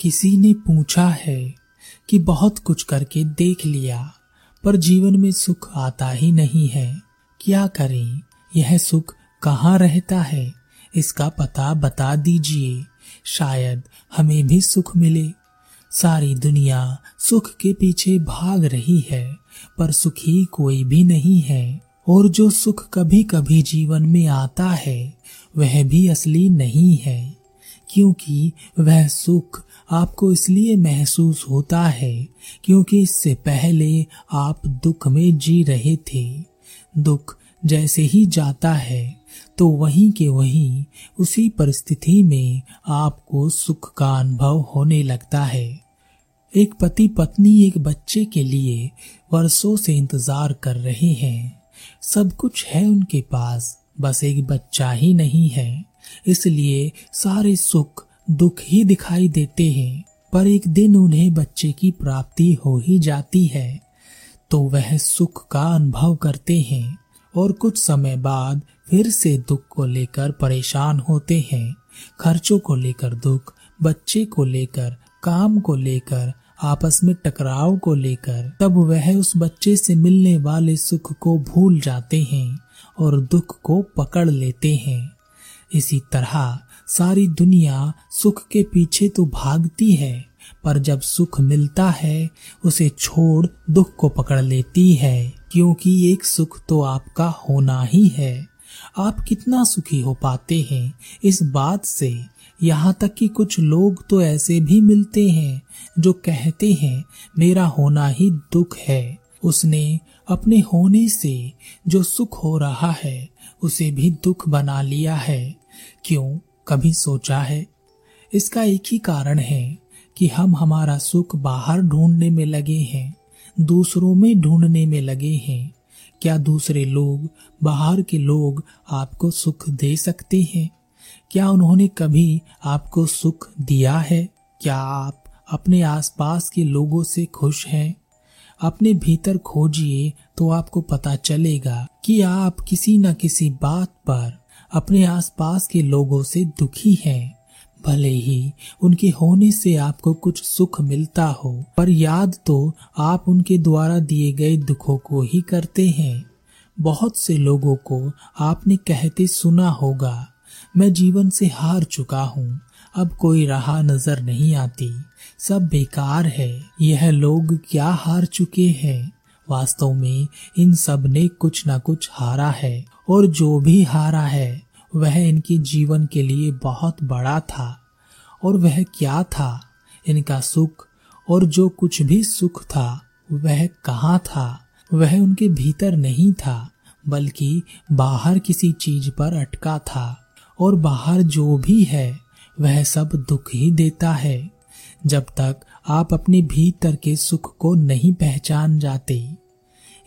किसी ने पूछा है कि बहुत कुछ करके देख लिया, पर जीवन में सुख आता ही नहीं है। क्या करें? यह सुख कहाँ रहता है? इसका पता बता दीजिए। शायद हमें भी सुख मिले। सारी दुनिया सुख के पीछे भाग रही है, पर सुखी कोई भी नहीं है। और जो सुख कभी कभी जीवन में आता है, वह भी असली नहीं है, क्योंकि वह सुख आपको इसलिए महसूस होता है क्योंकि इससे पहले आप दुख में जी रहे थे। दुख जैसे ही जाता है तो वहीं के वहीं उसी परिस्थिति में आपको सुख का अनुभव होने लगता है। एक पति पत्नी एक बच्चे के लिए वर्षों से इंतज़ार कर रहे हैं। सब कुछ है उनके पास, बस एक बच्चा ही नहीं है। इसलिए सारे सुख दुख ही दिखाई देते हैं, पर एक दिन उन्हें बच्चे की प्राप्ति हो ही जाती है। तो वह सुख का अनुभव करते हैं और कुछ समय बाद फिर से दुख को लेकर परेशान होते हैं। खर्चों को लेकर दुख, बच्चे को लेकर, काम को लेकर, आपस में टकराव को लेकर, तब वह उस बच्चे से मिलने वाले सुख को भूल जाते हैं और दुख को पकड़ लेते हैं। इसी तरह सारी दुनिया सुख के पीछे तो भागती है, पर जब सुख मिलता है, उसे छोड़ दुख को पकड़ लेती है, क्योंकि एक सुख तो आपका होना ही है। आप कितना सुखी हो पाते हैं इस बात से। यहाँ तक कि कुछ लोग तो ऐसे भी मिलते हैं, जो कहते हैं, मेरा होना ही दुख है। उसने अपने होने से जो सुख हो रहा है, उसे भी दुख बना लिया है। क्यों? कभी सोचा है? इसका एक ही कारण है कि हम हमारा सुख बाहर ढूँढने में लगे हैं, दूसरों में ढूँढने में लगे हैं। क्या दूसरे लोग, बाहर के लोग आपको सुख दे सकते हैं? क्या उन्होंने कभी आपको सुख दिया है? क्या आप अपने आसपास के लोगों से खुश हैं? अपने भीतर खोजिए तो आपको पता चलेगा कि आप किसी न किसी बात पर अपने आसपास के लोगों से दुखी हैं। भले ही उनके होने से आपको कुछ सुख मिलता हो, पर याद तो आप उनके द्वारा दिए गए दुखों को ही करते हैं। बहुत से लोगों को आपने कहते सुना होगा, मैं जीवन से हार चुका हूँ, अब कोई राह नज़र नहीं आती। सब बेकार है, यह लोग क्या हार चुके हैं? वास्तव में इन सबने कुछ न कुछ हारा है और जो भी हारा है, वह इनके जीवन के लिए बहुत बड़ा था। और वह क्या था? इनका सुख और जो कुछ भी सुख था, वह कहाँ था? वह उनके भीतर नहीं था, बल्कि बाहर किसी चीज़ पर अटका था। और बाहर जो भी है, वह सब दुख ही देता है। जब तक आप अपने भीतर के सुख को नहीं पहचान जाते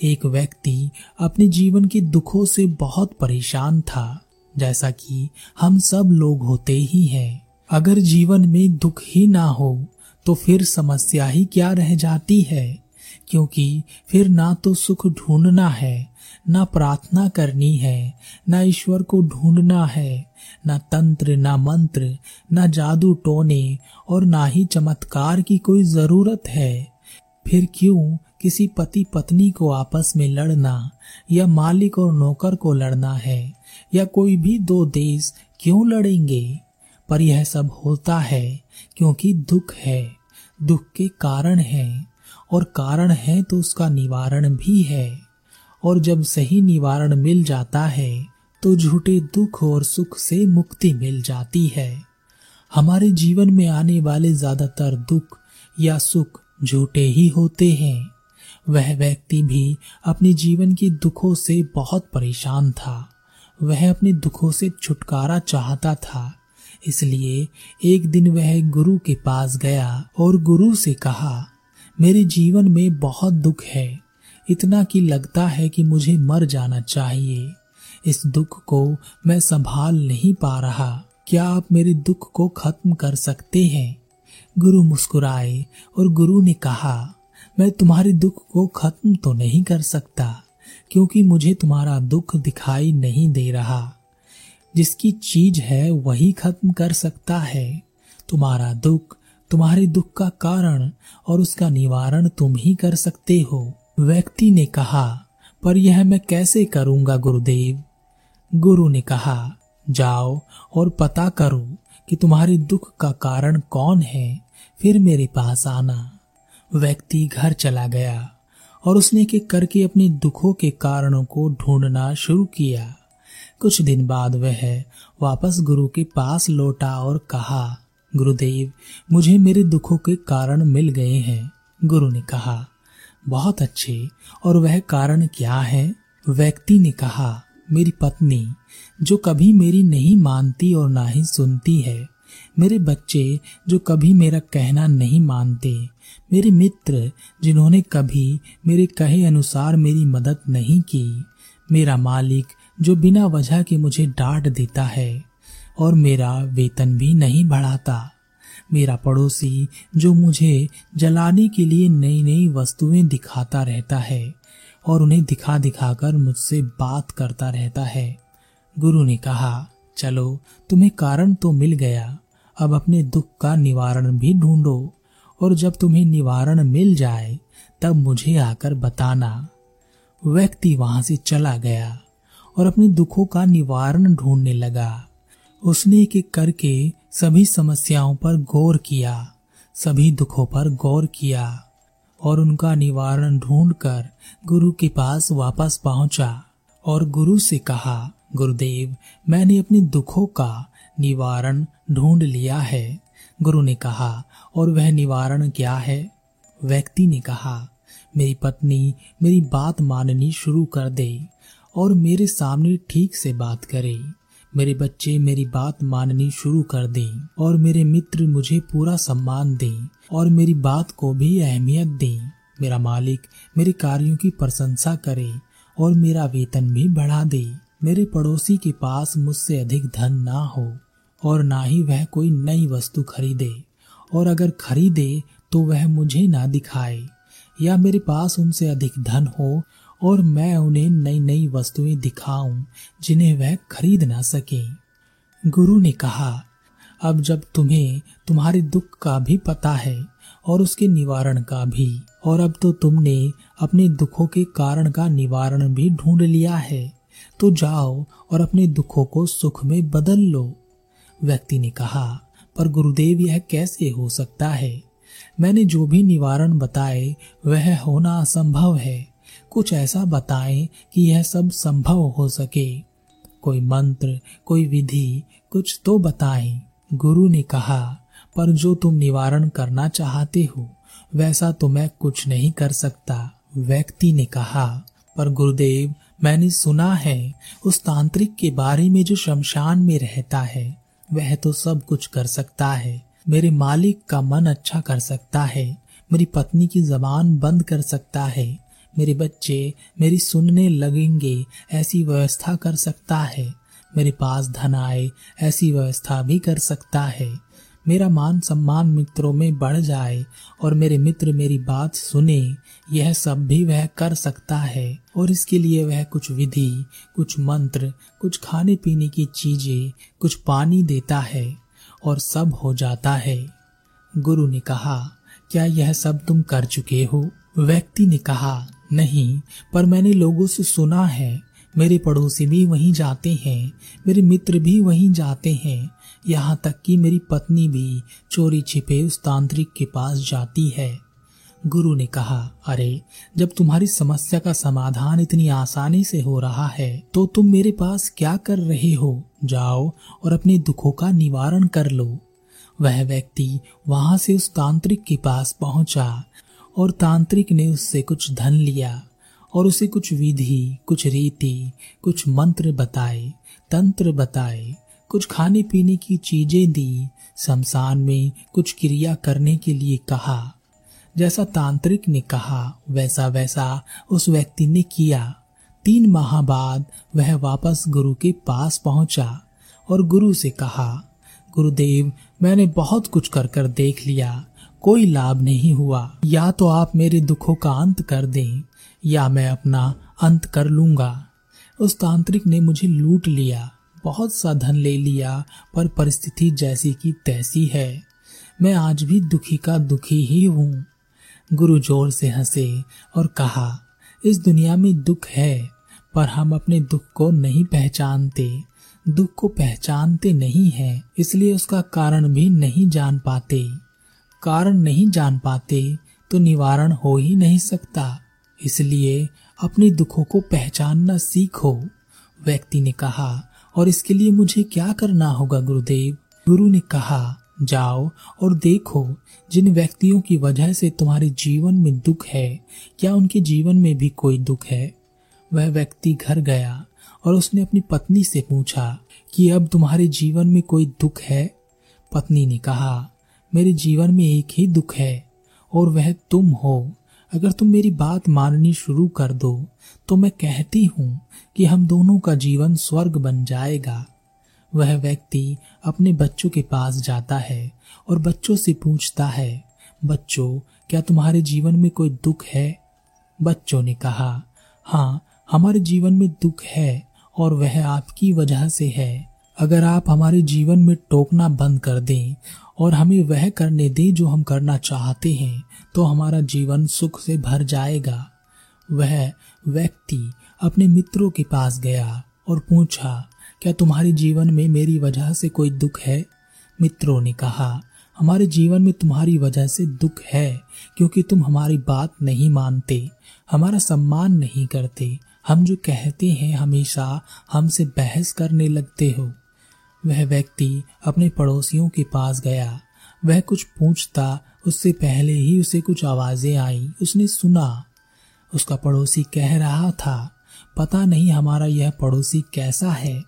एक व्यक्ति अपने जीवन के दुखों से बहुत परेशान था, जैसा कि हम सब लोग होते ही हैं। अगर जीवन में दुख ही ना हो तो फिर समस्या ही क्या रह जाती है? क्योंकि फिर ना तो सुख ढूंढना है, ना प्रार्थना करनी है, ना ईश्वर को ढूंढना है, ना तंत्र, ना मंत्र, ना जादू टोने और ना ही चमत्कार की कोई ज़रूरत है। फिर क्यों किसी पति पत्नी को आपस में लड़ना, या मालिक और नौकर को लड़ना है, या कोई भी दो देश क्यों लड़ेंगे? पर यह सब होता है क्योंकि दुख है, दुख के कारण है, और कारण है तो उसका निवारण भी है। और जब सही निवारण मिल जाता है तो झूठे दुख और सुख से मुक्ति मिल जाती है। हमारे जीवन में आने वाले ज़्यादातर दुख या सुख झूठे ही होते हैं। वह व्यक्ति भी अपने जीवन के दुखों से बहुत परेशान था। वह अपने दुखों से छुटकारा चाहता था। इसलिए एक दिन वह गुरु के पास गया और गुरु से कहा, मेरे जीवन में बहुत दुख है। इतना कि लगता है कि मुझे मर जाना चाहिए। इस दुख को मैं संभाल नहीं पा रहा। क्या आप मेरे दुख को खत्म कर सकते हैं? गुरु मुस्कुराए और गुरु ने कहा मैं तुम्हारे दुख को खत्म तो नहीं कर सकता, क्योंकि मुझे तुम्हारा दुख दिखाई नहीं दे रहा। जिसकी चीज़ है वही खत्म कर सकता है। तुम्हारा दुख तुम्हारे दुख का कारण और उसका निवारण तुम ही कर सकते हो, व्यक्ति ने कहा। पर यह मैं कैसे करूँगा, गुरुदेव? गुरु ने कहा, जाओ और पता करो कि तुम्हारे दुख का कारण कौन है, फिर मेरे पास आना। व्यक्ति घर चला गया और उसने के करके अपने दुखों के कारणों को ढूंढना शुरू किया। कुछ दिन बाद वह वापस गुरु के पास लौटा और कहा, गुरुदेव, मुझे मेरे दुखों के कारण मिल गए हैं। गुरु ने कहा, बहुत अच्छे। और वह कारण क्या है? व्यक्ति ने कहा, मेरी पत्नी, जो कभी मेरी नहीं मानती और ना ही सुनती है। मेरे बच्चे, जो कभी मेरा कहना नहीं मानते। मेरे मित्र, जिन्होंने कभी मेरे कहे अनुसार मेरी मदद नहीं की, मेरा मालिक जो बिना वजह के मुझे डांट देता है, और मेरा वेतन भी नहीं बढ़ाता। मेरा पड़ोसी जो मुझे जलाने के लिए नई नई वस्तुएँ दिखाता रहता है, और उन्हें दिखा दिखा कर मुझसे बात करता रहता है। गुरु ने कहा, चलो, तुम्हें कारण तो मिल गया। अब अपने दुख का निवारण भी ढूंढो। और जब तुम्हें निवारण मिल जाए, तब मुझे आकर बताना। व्यक्ति वहाँ से चला गया और अपने दुखों का निवारण ढूँढने लगा। उसने एक एक करके सभी समस्याओं पर गौर किया, सभी दुखों पर गौर किया और उनका निवारण ढूंढकर गुरु के पास वापस पहुँचा और गुरु से कहा, गुरुदेव, मैंने अपने दुखों का निवारण ढूंढ लिया है। गुरु ने कहा, और वह निवारण क्या है? व्यक्ति ने कहा, मेरी पत्नी मेरी बात माननी शुरू कर दे और मेरे सामने ठीक से बात करे। मेरे बच्चे मेरी बात माननी शुरू कर दें और मेरे मित्र मुझे पूरा सम्मान दें और मेरी बात को भी अहमियत दें। मेरा मालिक मेरे कार्यों की प्रशंसा करे और मेरा वेतन भी बढ़ा दे। मेरे पड़ोसी के पास मुझसे अधिक धन ना हो। और ना ही वह कोई नई वस्तु खरीदे। और अगर खरीदे तो वह मुझे ना दिखाए। या मेरे पास उनसे अधिक धन हो, और मैं उन्हें नई नई वस्तुएँ दिखाऊँ, जिन्हें वह खरीद ना सके। गुरु ने कहा, अब जब तुम्हें तुम्हारे दुख का भी पता है, और उसके निवारण का भी, और अब तो तुमने अपने दुखों के कारण का निवारण भी ढूंढ लिया है तो जाओ और अपने दुखों को सुख में बदल लो। व्यक्ति ने कहा, पर गुरुदेव, यह कैसे हो सकता है? मैंने जो भी निवारण बताए, वह होना असंभव है। कुछ ऐसा बताएँ कि यह सब संभव हो सके। कोई मंत्र, कोई विधि, कुछ तो बताएँ। गुरु ने कहा, पर जो तुम निवारण करना चाहते हो, वैसा तो मैं कुछ नहीं कर सकता। व्यक्ति ने कहा, पर गुरुदेव, मैंने सुना है, उस तांत्रिक के बारे में जो शमशान में रहता है वह तो सब कुछ कर सकता है। मेरे मालिक का मन अच्छा कर सकता है। मेरी पत्नी की जबान बंद कर सकता है। मेरे बच्चे मेरी सुनने लगेंगे, ऐसी व्यवस्था कर सकता है। मेरे पास धन आए, ऐसी व्यवस्था भी कर सकता है। मेरा मान सम्मान मित्रों में बढ़ जाए और मेरे मित्र मेरी बात सुने, यह सब भी वह कर सकता है। और इसके लिए वह कुछ विधि, कुछ मंत्र, कुछ खाने पीने की चीज़ें, कुछ पानी देता है और सब हो जाता है। गुरु ने कहा, क्या यह सब तुम कर चुके हो? व्यक्ति ने कहा, नहीं, पर मैंने लोगों से सुना है। मेरे पड़ोसी भी वहीं जाते हैं, मेरे मित्र भी वहीं जाते हैं यहाँ तक कि मेरी पत्नी भी चोरी छिपे उस तांत्रिक के पास जाती है। गुरु ने कहा, अरे, जब तुम्हारी समस्या का समाधान इतनी आसानी से हो रहा है तो तुम मेरे पास क्या कर रहे हो? जाओ और अपने दुखों का निवारण कर लो। वह व्यक्ति वहाँ से उस तांत्रिक के पास पहुँचा और तांत्रिक ने उससे कुछ धन लिया और उसे कुछ विधि, कुछ रीति, कुछ मंत्र बताए, तंत्र बताए। कुछ खाने पीने की चीज़ें दी, शमशान में कुछ क्रिया करने के लिए कहा। जैसा तांत्रिक ने कहा वैसा वैसा उस व्यक्ति ने किया। तीन माह बाद वह वापस गुरु के पास पहुँचा और गुरु से कहा, गुरुदेव, मैंने बहुत कुछ कर कर देख लिया, कोई लाभ नहीं हुआ। या तो आप मेरे दुखों का अंत कर दें, या मैं अपना अंत कर लूँगा। उस तांत्रिक ने मुझे लूट लिया। बहुत सा धन ले लिया, पर परिस्थिति जैसी की तैसी है। मैं आज भी दुखी का दुखी ही हूँ। गुरु ज़ोर से हंसे और कहा, इस दुनिया में दुख है, पर हम अपने दुख को नहीं पहचानते। दुख को पहचानते नहीं है, इसलिए उसका कारण भी नहीं जान पाते। कारण नहीं जान पाते तो निवारण हो ही नहीं सकता। इसलिए अपने दुखों को पहचानना सीखो। व्यक्ति ने कहा और इसके लिए मुझे क्या करना होगा, गुरुदेव? गुरु ने कहा, जाओ और देखो, जिन व्यक्तियों की वजह से तुम्हारे जीवन में दुख है, क्या उनके जीवन में भी कोई दुख है? वह व्यक्ति घर गया और उसने अपनी पत्नी से पूछा कि अब तुम्हारे जीवन में कोई दुख है? पत्नी ने कहा, मेरे जीवन में एक ही दुख है और वह तुम हो। अगर तुम मेरी बात माननी शुरू कर दो तो मैं कहती हूँ कि हम दोनों का जीवन स्वर्ग बन जाएगा। वह व्यक्ति अपने बच्चों के पास जाता है और बच्चों से पूछता है, बच्चों, क्या तुम्हारे जीवन में कोई दुख है? बच्चों ने कहा हाँ हमारे जीवन में दुख है और वह आपकी वजह से है। अगर आप हमारे जीवन में टोकना बंद कर दें और हमें वह करने दें जो हम करना चाहते हैं तो हमारा जीवन सुख से भर जाएगा। वह व्यक्ति अपने मित्रों के पास गया और पूछा, क्या तुम्हारे जीवन में मेरी वजह से कोई दुख है? मित्रों ने कहा, हमारे जीवन में तुम्हारी वजह से दुख है, क्योंकि तुम हमारी बात नहीं मानते, हमारा सम्मान नहीं करते। हम जो कहते हैं, हमेशा हमसे बहस करने लगते हो। वह व्यक्ति अपने पड़ोसियों के पास गया। वह कुछ पूछता, उससे पहले ही उसे कुछ आवाज़ें आई। उसने सुना। उसका पड़ोसी कह रहा था, पता नहीं हमारा यह पड़ोसी कैसा है।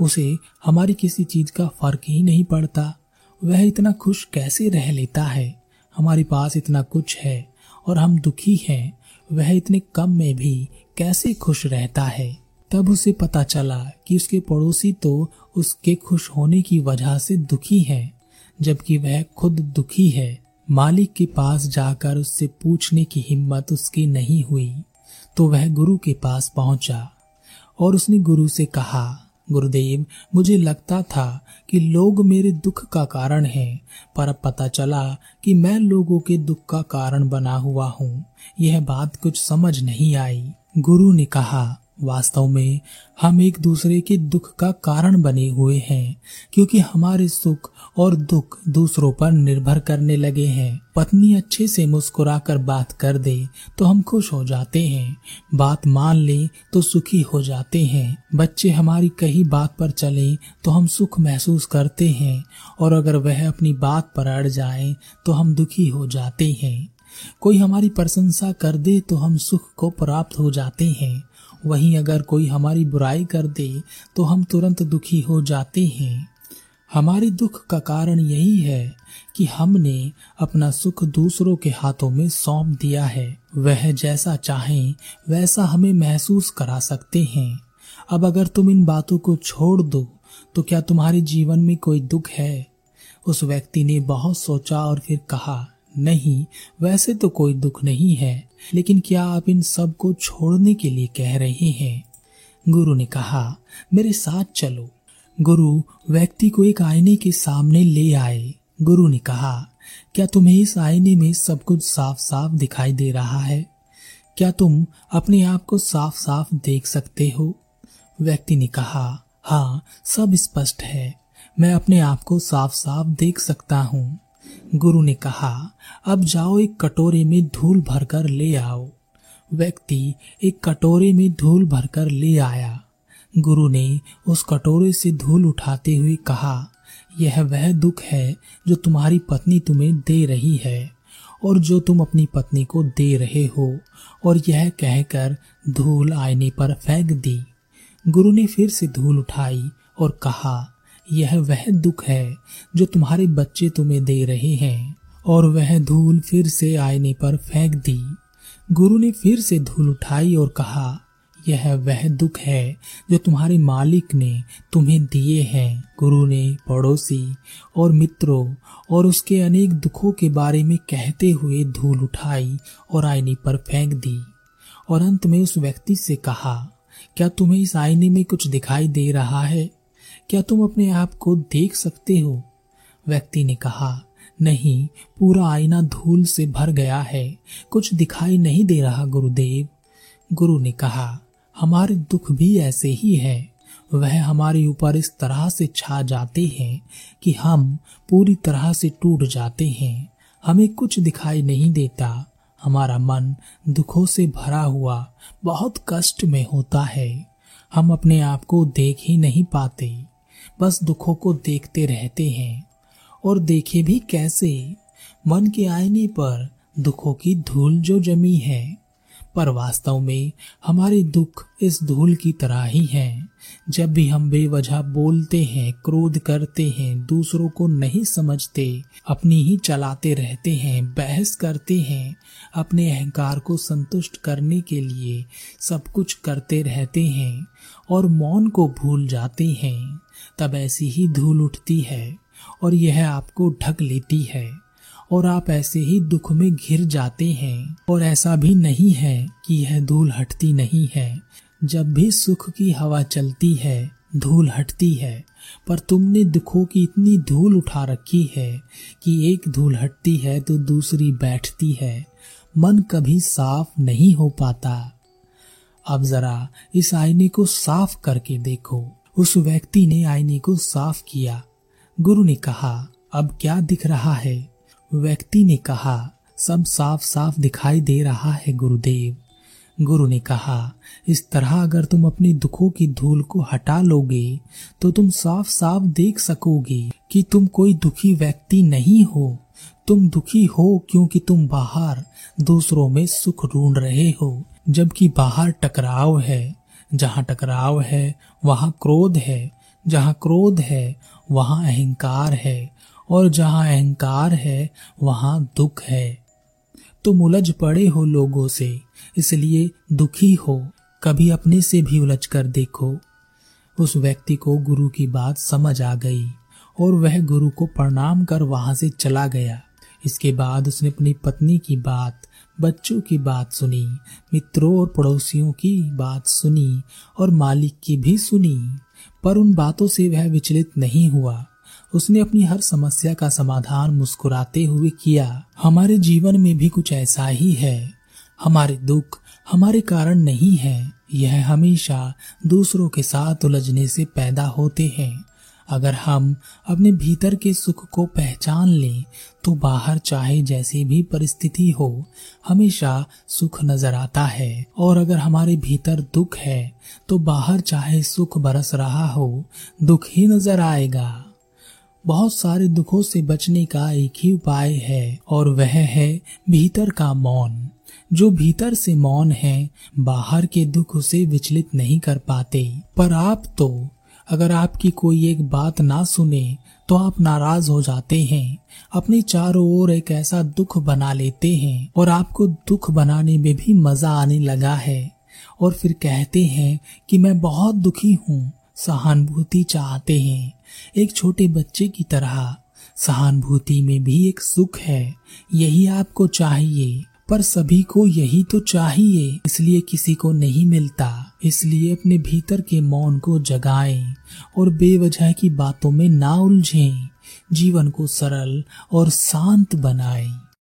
उसे हमारी किसी चीज़ का फ़र्क ही नहीं पड़ता। वह इतना खुश कैसे रह लेता है? हमारे पास इतना कुछ है और हम दुखी हैं। वह इतने कम में भी कैसे खुश रहता है? तब उसे पता चला कि उसके पड़ोसी तो उसके खुश होने की वजह से दुखी है जबकि वह खुद दुखी है। मालिक के पास जाकर उससे पूछने की हिम्मत उसकी नहीं हुई तो वह गुरु के पास पहुँचा और उसने गुरु से कहा गुरुदेव मुझे लगता था कि लोग मेरे दुख का कारण हैं, पर अब पता चला कि मैं लोगों के दुख का कारण बना हुआ हूँ। यह बात कुछ समझ नहीं आई। गुरु ने कहा वास्तव में हम एक दूसरे के दुख का कारण बने हुए हैं, क्योंकि हमारे सुख और दुख दूसरों पर निर्भर करने लगे हैं। पत्नी अच्छे से मुस्कुराकर बात कर दे तो हम खुश हो जाते हैं। बात मान ले तो सुखी हो जाते हैं। बच्चे हमारी कही बात पर चले तो हम सुख महसूस करते हैं, और अगर वह अपनी बात पर अड़ जाए तो हम दुखी हो जाते हैं। कोई हमारी प्रशंसा कर दे तो हम सुख को प्राप्त हो जाते हैं। वहीं अगर कोई हमारी बुराई कर दे तो हम तुरंत दुखी हो जाते हैं। हमारे दुख का कारण यही है कि हमने अपना सुख दूसरों के हाथों में सौंप दिया है। वह जैसा चाहें, वैसा हमें महसूस करा सकते हैं। अब अगर तुम इन बातों को छोड़ दो तो क्या तुम्हारे जीवन में कोई दुख है? उस व्यक्ति ने बहुत सोचा और फिर कहा नहीं, वैसे तो कोई दुख नहीं है, लेकिन क्या आप इन सबको छोड़ने के लिए कह रहे हैं? गुरु ने कहा, मेरे साथ चलो। गुरु व्यक्ति को एक आईने के सामने ले आए। गुरु ने कहा, क्या तुम्हें इस आईने में सब कुछ साफ़ साफ़ दिखाई दे रहा है? क्या तुम अपने आप को साफ़ साफ़ देख सकते हो? व्यक्ति ने कहा हाँ सब स्पष्ट है। मैं अपने आप को साफ़ साफ़ देख सकता हूँ। गुरु ने कहा, अब जाओ एक कटोरे में धूल भरकर ले आओ। व्यक्ति एक कटोरे में धूल भरकर ले आया। गुरु ने उस कटोरे से धूल उठाते हुए कहा, यह वह दुख है जो तुम्हारी पत्नी तुम्हें दे रही है और जो तुम अपनी पत्नी को दे रहे हो और यह कहकर धूल आईने पर फेंक दी। गुरु ने फिर से धूल उठाई और कहा यह वह दुख है जो तुम्हारे बच्चे तुम्हें दे रहे हैं। और वह धूल फिर से आईने पर फेंक दी। गुरु ने फिर से धूल उठाई और कहा, यह वह दुख है जो तुम्हारे मालिक ने तुम्हें दिए हैं। गुरु ने पड़ोसी और मित्रों और उसके अनेक दुखों के बारे में कहते हुए धूल उठाई और आईने पर फेंक दी। और अंत में उस व्यक्ति से कहा, क्या तुम्हें इस आईने में कुछ दिखाई दे रहा है? क्या तुम अपने आप को देख सकते हो? व्यक्ति ने कहा, नहीं, पूरा आईना धूल से भर गया है। कुछ दिखाई नहीं दे रहा, गुरुदेव। गुरु ने कहा, हमारे दुख भी ऐसे ही है। वह हमारे ऊपर इस तरह से छा जाते हैं कि हम पूरी तरह से टूट जाते हैं। हमें कुछ दिखाई नहीं देता। हमारा मन दुखों से भरा हुआ, बहुत कष्ट में होता है। हम अपने आप को देख ही नहीं पाते। बस दुखों को देखते रहते हैं। और देखे भी कैसे, मन के आईने पर दुखों की धूल जो जमी है। पर वास्तव में हमारे दुख इस धूल की तरह ही हैं। जब भी हम बेवजह बोलते हैं, क्रोध करते हैं, दूसरों को नहीं समझते, अपनी ही चलाते रहते हैं, बहस करते हैं, अपने अहंकार को संतुष्ट करने के लिए सब कुछ करते रहते हैं और मौन को भूल जाते हैं, तब ऐसी ही धूल उठती है और यह आपको ढक लेती है। और आप ऐसे ही दुख में घिर जाते हैं। और ऐसा भी नहीं है कि यह धूल हटती नहीं है। जब भी सुख की हवा चलती है, धूल हटती है। पर तुमने दुखों की इतनी धूल उठा रखी है कि एक धूल हटती है तो दूसरी बैठती है। मन कभी साफ़ नहीं हो पाता। अब जरा इस आईने को साफ़ करके देखो। उस व्यक्ति ने आईने को साफ़ किया। गुरु ने कहा, अब क्या दिख रहा है? व्यक्ति ने कहा, सब साफ़ साफ़ दिखाई दे रहा है गुरुदेव। गुरु ने कहा, इस तरह अगर तुम अपने दुखों की धूल को हटा लोगे तो तुम साफ़ साफ़ देख सकोगे कि तुम कोई दुखी व्यक्ति नहीं हो। तुम दुखी हो क्योंकि तुम बाहर दूसरों में सुख ढूंढ रहे हो, जबकि बाहर टकराव है। जहाँ टकराव है, वहाँ क्रोध है। जहाँ क्रोध है, वहाँ अहंकार है। और जहाँ अहंकार है, वहाँ दुख है। तुम उलझ पड़े हो लोगों से, इसलिए दुखी हो। कभी अपने से भी उलझ कर देखो। उस व्यक्ति को गुरु की बात समझ आ गई, और वह गुरु को प्रणाम कर वहाँ से चला गया। इसके बाद उसने अपनी पत्नी की बात, बच्चों की बात सुनी, मित्रों और पड़ोसियों की बात सुनी, और मालिक की भी सुनी। पर उन बातों से वह विचलित नहीं हुआ। उसने अपनी हर समस्या का समाधान मुस्कुराते हुए किया। हमारे जीवन में भी कुछ ऐसा ही है। हमारे दुख, हमारे कारण नहीं है। यह हमेशा दूसरों के साथ उलझने से पैदा होते हैं। अगर हम अपने भीतर के सुख को पहचान लें तो बाहर चाहे जैसी भी परिस्थिति हो, हमेशा सुख नज़र आता है। और अगर हमारे भीतर दुख है तो बाहर चाहे सुख बरस रहा हो, दुख ही नज़र आएगा। बहुत सारे दुखों से बचने का एक ही उपाय है, और वह है भीतर का मौन। जो भीतर से मौन है, बाहर के दुख उसे विचलित नहीं कर पाते। पर आप तो अगर आपकी कोई एक बात ना सुने तो आप नाराज़ हो जाते हैं। अपने चारों ओर एक ऐसा दुख बना लेते हैं, और आपको दुख बनाने में भी मज़ा आने लगा है। और फिर कहते हैं कि मैं बहुत दुखी हूँ, सहानुभूति चाहते हैं। एक छोटे बच्चे की तरह, सहानुभूति में भी एक सुख है। यही आपको चाहिए, पर सभी को यही तो चाहिए। इसलिए किसी को नहीं मिलता, इसलिए अपने भीतर के मौन को जगाएँ और बेवजह की बातों में ना उलझें। जीवन को सरल और शांत बनाएँ।